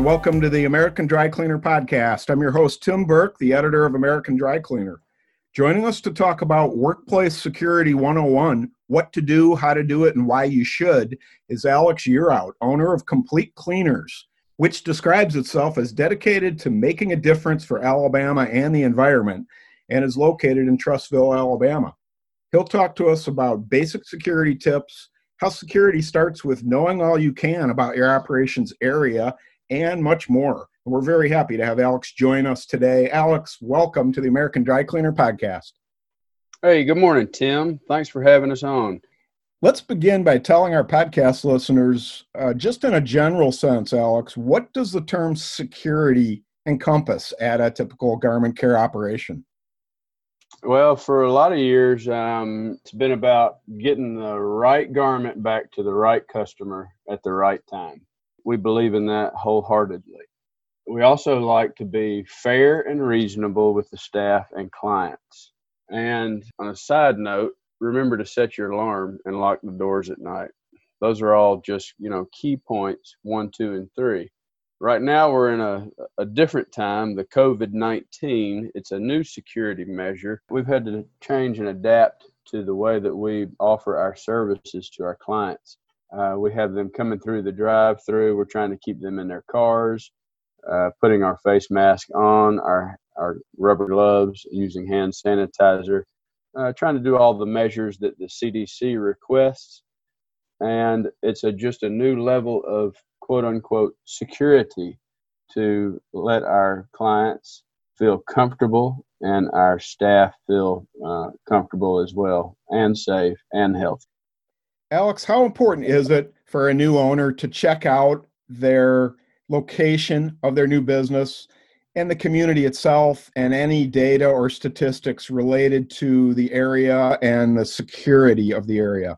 and welcome to the American Dry Cleaner podcast. I'm your host, Tim Burke, the editor of American Dry Cleaner. Joining us to talk about Workplace Security 101, what to do, how to do it, and why you should, is Alex Yearout, owner of Complete Cleaners, which describes itself as dedicated to making a difference for Alabama and the environment, and is located in Trussville, Alabama. He'll talk to us about basic security tips, how security starts with knowing all you can about your operations area and much more. And We're very happy to have Alex join us today. Alex, welcome to the American Dry Cleaner Podcast. Hey, good morning, Tim. Thanks for having us on. Let's begin by telling our podcast listeners, uh, just in a general sense, Alex, what does the term security encompass at a typical garment care operation? Well, for a lot of years, um, it's been about getting the right garment back to the right customer at the right time we believe in that wholeheartedly. We also like to be fair and reasonable with the staff and clients. And on a side note, remember to set your alarm and lock the doors at night. Those are all just, you know, key points one, two, and three. Right now, we're in a, a different time, the COVID 19. It's a new security measure. We've had to change and adapt to the way that we offer our services to our clients. Uh, we have them coming through the drive through. We're trying to keep them in their cars, uh, putting our face mask on, our, our rubber gloves, using hand sanitizer, uh, trying to do all the measures that the CDC requests. And it's a, just a new level of quote unquote security to let our clients feel comfortable and our staff feel uh, comfortable as well and safe and healthy. Alex, how important is it for a new owner to check out their location of their new business and the community itself and any data or statistics related to the area and the security of the area?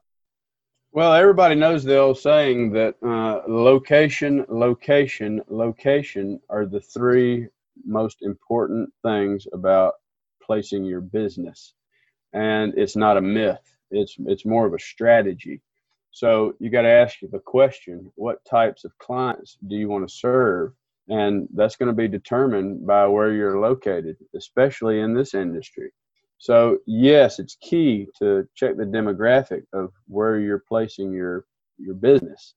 Well, everybody knows the old saying that uh, location, location, location are the three most important things about placing your business. And it's not a myth it's it's more of a strategy. So you got to ask the question: What types of clients do you want to serve? And that's going to be determined by where you're located, especially in this industry. So yes, it's key to check the demographic of where you're placing your your business.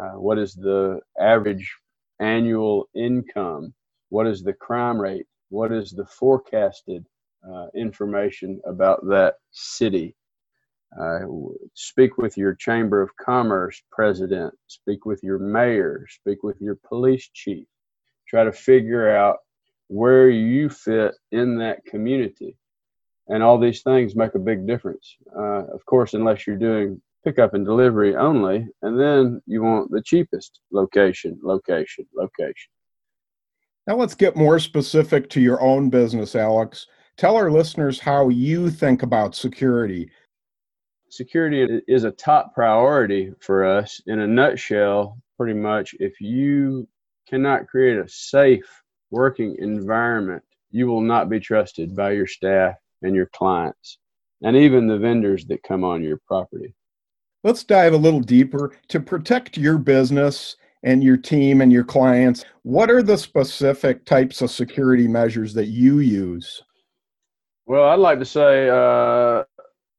Uh, what is the average annual income? What is the crime rate? What is the forecasted uh, information about that city? Uh, speak with your chamber of commerce president, speak with your mayor, speak with your police chief. Try to figure out where you fit in that community. And all these things make a big difference. Uh, of course, unless you're doing pickup and delivery only, and then you want the cheapest location, location, location. Now let's get more specific to your own business, Alex. Tell our listeners how you think about security security is a top priority for us. In a nutshell, pretty much, if you cannot create a safe working environment, you will not be trusted by your staff and your clients, and even the vendors that come on your property. Let's dive a little deeper. To protect your business and your team and your clients, what are the specific types of security measures that you use? Well, I'd like to say uh,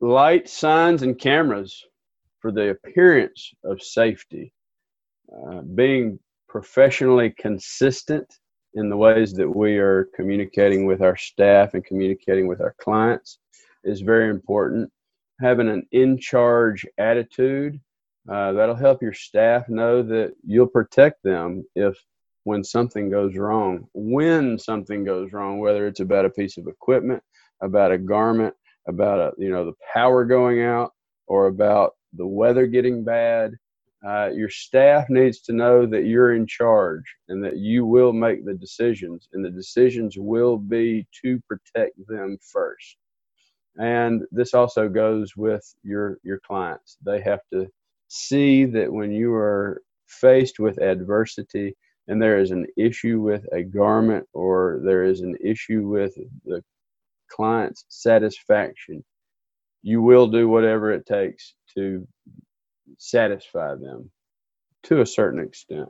light signs and cameras for the appearance of safety, uh, being professionally consistent in the ways that we are communicating with our staff and communicating with our clients is very important. Having an in charge attitude uh, that'll help your staff know that you'll protect them if when something goes wrong. When something goes wrong, whether it's about a piece of equipment, about a garment, about a, you know the power going out or about the weather getting bad uh, your staff needs to know that you're in charge and that you will make the decisions and the decisions will be to protect them first. And this also goes with your your clients. They have to see that when you are faced with adversity and there is an issue with a garment or there is an issue with the client's satisfaction, you will do whatever it takes to satisfy them to a certain extent.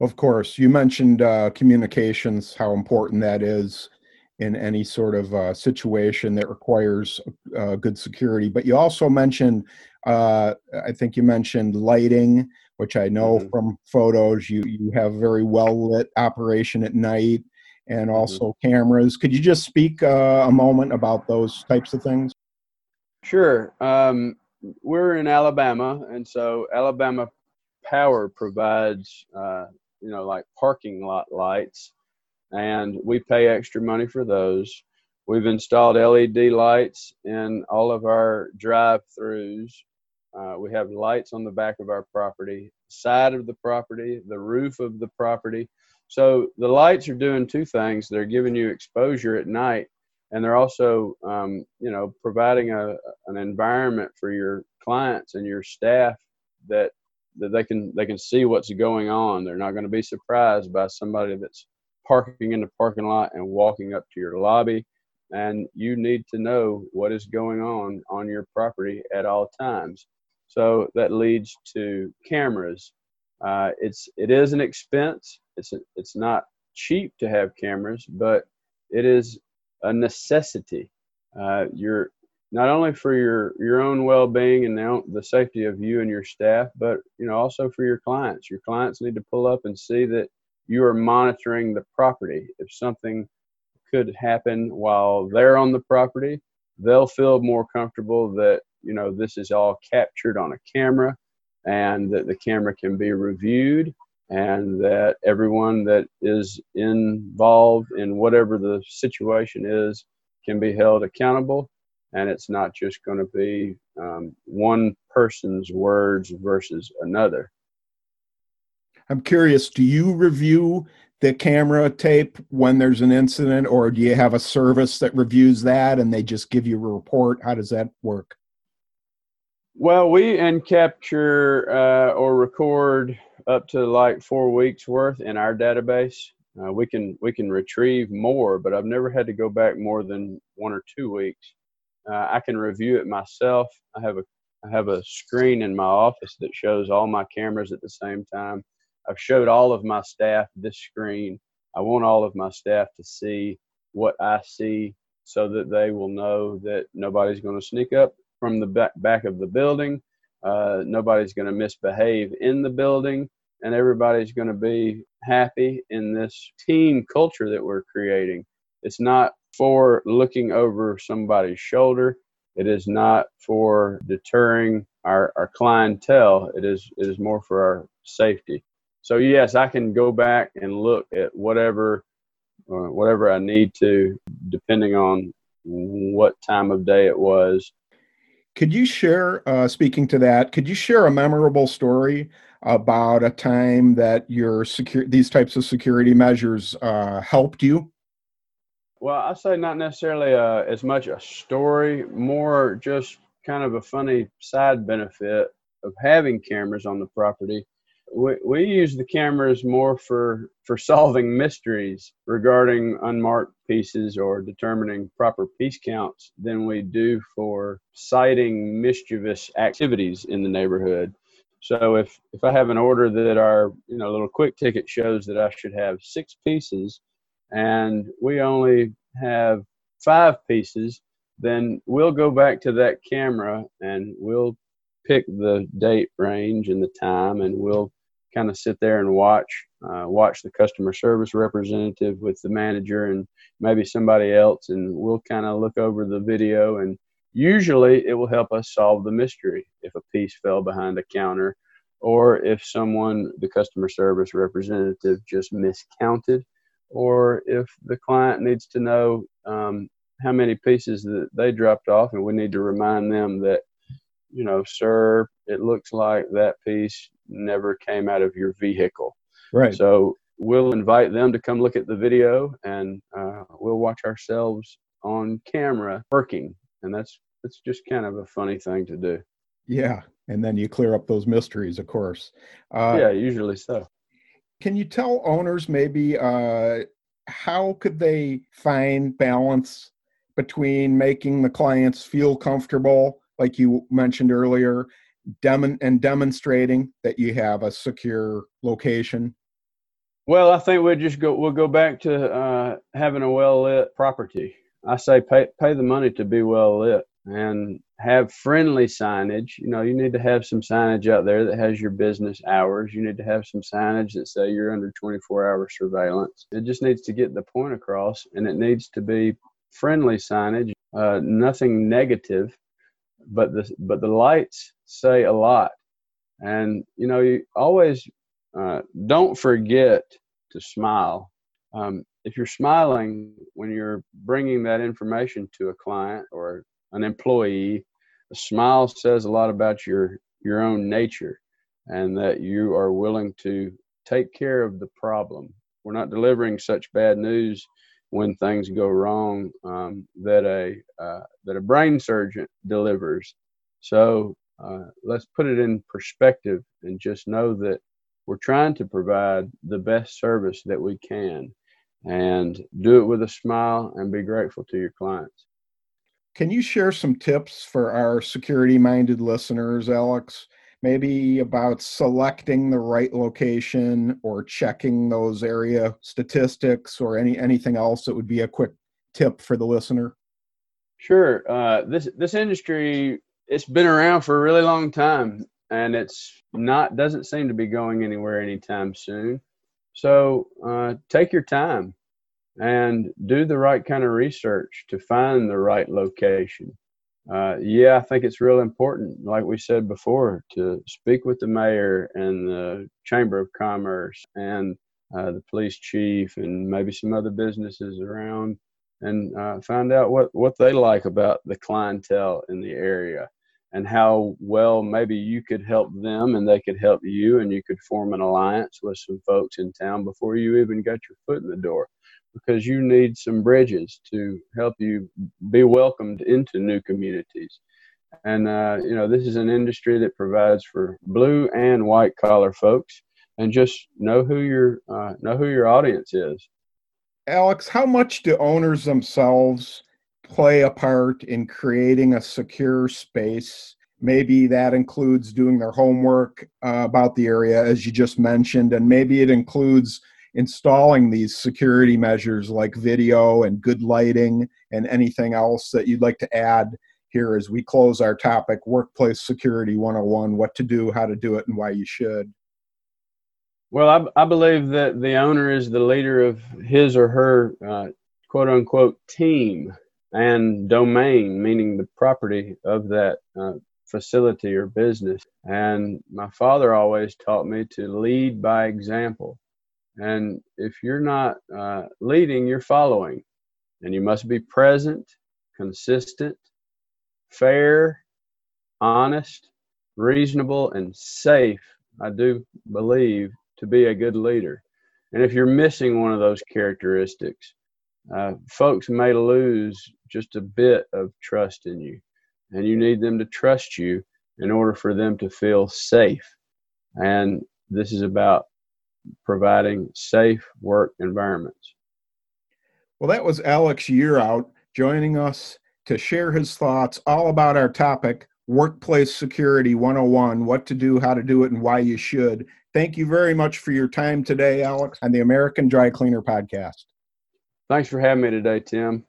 Of course, you mentioned uh, communications, how important that is in any sort of uh, situation that requires uh, good security. But you also mentioned, uh, I think you mentioned lighting, which I know mm-hmm. from photos you you have very well lit operation at night, and mm-hmm. also cameras. Could you just speak uh, a moment about those types of things? Sure. Um, we're in Alabama, and so Alabama Power provides, uh, you know, like parking lot lights, and we pay extra money for those. We've installed LED lights in all of our drive-throughs. Uh, we have lights on the back of our property, side of the property, the roof of the property. So the lights are doing two things. They're giving you exposure at night, and they're also um, you know providing a an environment for your clients and your staff that that they can they can see what's going on. They're not going to be surprised by somebody that's parking in the parking lot and walking up to your lobby. And you need to know what is going on on your property at all times. So that leads to cameras uh, it's it is an expense it's a, it's not cheap to have cameras but it is a necessity. Uh, you're not only for your your own well-being and the, the safety of you and your staff, but you know also for your clients. Your clients need to pull up and see that you are monitoring the property. If something could happen while they're on the property, they'll feel more comfortable that you know this is all captured on a camera and that the camera can be reviewed and that everyone that is involved in whatever the situation is can be held accountable. And it's not just going to be um, one person's words versus another. I'm curious do you review the camera tape when there's an incident or do you have a service that reviews that and they just give you a report? How does that work well we and capture uh, or record up to like four weeks worth in our database. Uh, we can we can retrieve more, but I've never had to go back more than one or two weeks. Uh, I can review it myself. I have a I have a screen in my office that shows all my cameras at the same time. I've showed all of my staff this screen. I want all of my staff to see what I see so that they will know that nobody's going to sneak up from the back, back of the building. Uh, nobody's going to misbehave in the building and everybody's going to be happy in this team culture that we're creating. It's not for looking over somebody's shoulder. It is not for deterring our, our clientele. It is it is more for our safety. So yes, I can go back and look at whatever uh, whatever I need to, depending on what time of day it was. Could you share, uh, speaking to that, could you share a memorable story about a time that your secure these types of security measures uh, helped you? Well, I say not necessarily uh, as much a story, more just kind of a funny side benefit of having cameras on the property. We, we use the cameras more for, for solving mysteries regarding unmarked pieces or determining proper piece counts than we do for citing mischievous activities in the neighborhood. So if if I have an order that our you know little quick ticket shows that I should have six pieces, and we only have five pieces, then we'll go back to that camera and we'll pick the date range and the time, and we'll kind of sit there and watch uh, watch the customer service representative with the manager and maybe somebody else, and we'll kind of look over the video. And Usually, it will help us solve the mystery if a piece fell behind a counter or if someone, the customer service representative, just miscounted, or if the client needs to know um, how many pieces that they dropped off, and we need to remind them that, you know, sir, it looks like that piece never came out of your vehicle. Right. So we'll invite them to come look at the video, and uh, we'll watch ourselves on camera working and that's that's just kind of a funny thing to do. Yeah, and then you clear up those mysteries, of course. Uh, yeah, usually so. Can you tell owners maybe uh, how could they find balance between making the clients feel comfortable, like you mentioned earlier, dem- and demonstrating that you have a secure location Well, I think we'll just go. We'll go back to uh, having a well lit property. I say pay pay the money to be well lit and have friendly signage. You know, you need to have some signage out there that has your business hours. You need to have some signage that say you're under 24 hour surveillance. It just needs to get the point across, and it needs to be friendly signage, uh, nothing negative, but the but the lights say a lot. And you know, you always uh, don't forget to smile. Um, if you're smiling when you're bringing that information to a client or an employee, a smile says a lot about your your own nature and that you are willing to take care of the problem. We're not delivering such bad news when things go wrong um, that a uh, that a brain surgeon delivers. So uh, let's put it in perspective and just know that we're trying to provide the best service that we can and do it with a smile and be grateful to your clients. Can you share some tips for our security minded listeners, Alex? Maybe about selecting the right location or checking those area statistics or any anything else that would be a quick tip for the listener? Sure. Uh, this this industry it's been around for a really long time, and it's not doesn't seem to be going anywhere anytime soon. So uh, take your time and do the right kind of research to find the right location. Uh, yeah, I think it's real important, like we said before, to speak with the mayor and the Chamber of Commerce and uh, the police chief and maybe some other businesses around and uh, find out what, what they like about the clientele in the area and how well maybe you could help them and they could help you and you could form an alliance with some folks in town before you even got your foot in the door. Because you need some bridges to help you be welcomed into new communities. And uh, you know this is an industry that provides for blue and white collar folks. And just know who your uh, know who your audience is. Alex how much do owners themselves play a part in creating a secure space. Maybe that includes doing their homework uh, about the area, as you just mentioned, and maybe it includes installing these security measures like video and good lighting and anything else that you'd like to add here as we close our topic Workplace Security 101 what to do, how to do it, and why you should. Well, I, I believe that the owner is the leader of his or her uh, quote unquote team and domain, meaning the property of that uh, facility or business. And my father always taught me to lead by example. And if you're not uh, leading, you're following. And you must be present, consistent, fair, honest, reasonable, and safe. I do believe to be a good leader. And if you're missing one of those characteristics, uh, folks may lose just a bit of trust in you, and you need them to trust you in order for them to feel safe. And this is about providing safe work environments. Well, that was Alex Yearout joining us to share his thoughts all about our topic Workplace Security 101 what to do, how to do it, and why you should. Thank you very much for your time today, Alex, on the American Dry Cleaner podcast. Thanks for having me today, Tim.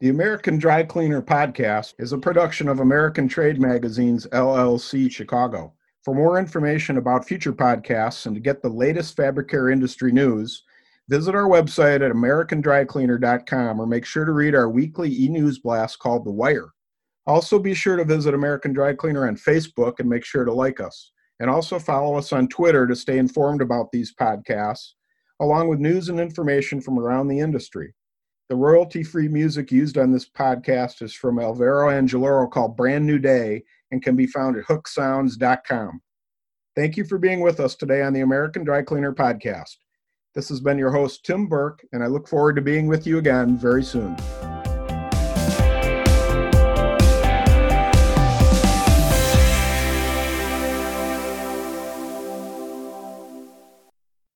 The American Dry Cleaner podcast is a production of American Trade Magazine's LLC Chicago. For more information about future podcasts and to get the latest fabric care industry news, visit our website at americandrycleaner.com or make sure to read our weekly e-news blast called The Wire. Also be sure to visit American Dry Cleaner on Facebook and make sure to like us. And also follow us on Twitter to stay informed about these podcasts along with news and information from around the industry. The royalty free music used on this podcast is from Alvaro Angeloro called Brand New Day and can be found at hooksounds.com. Thank you for being with us today on the American Dry Cleaner Podcast. This has been your host, Tim Burke, and I look forward to being with you again very soon.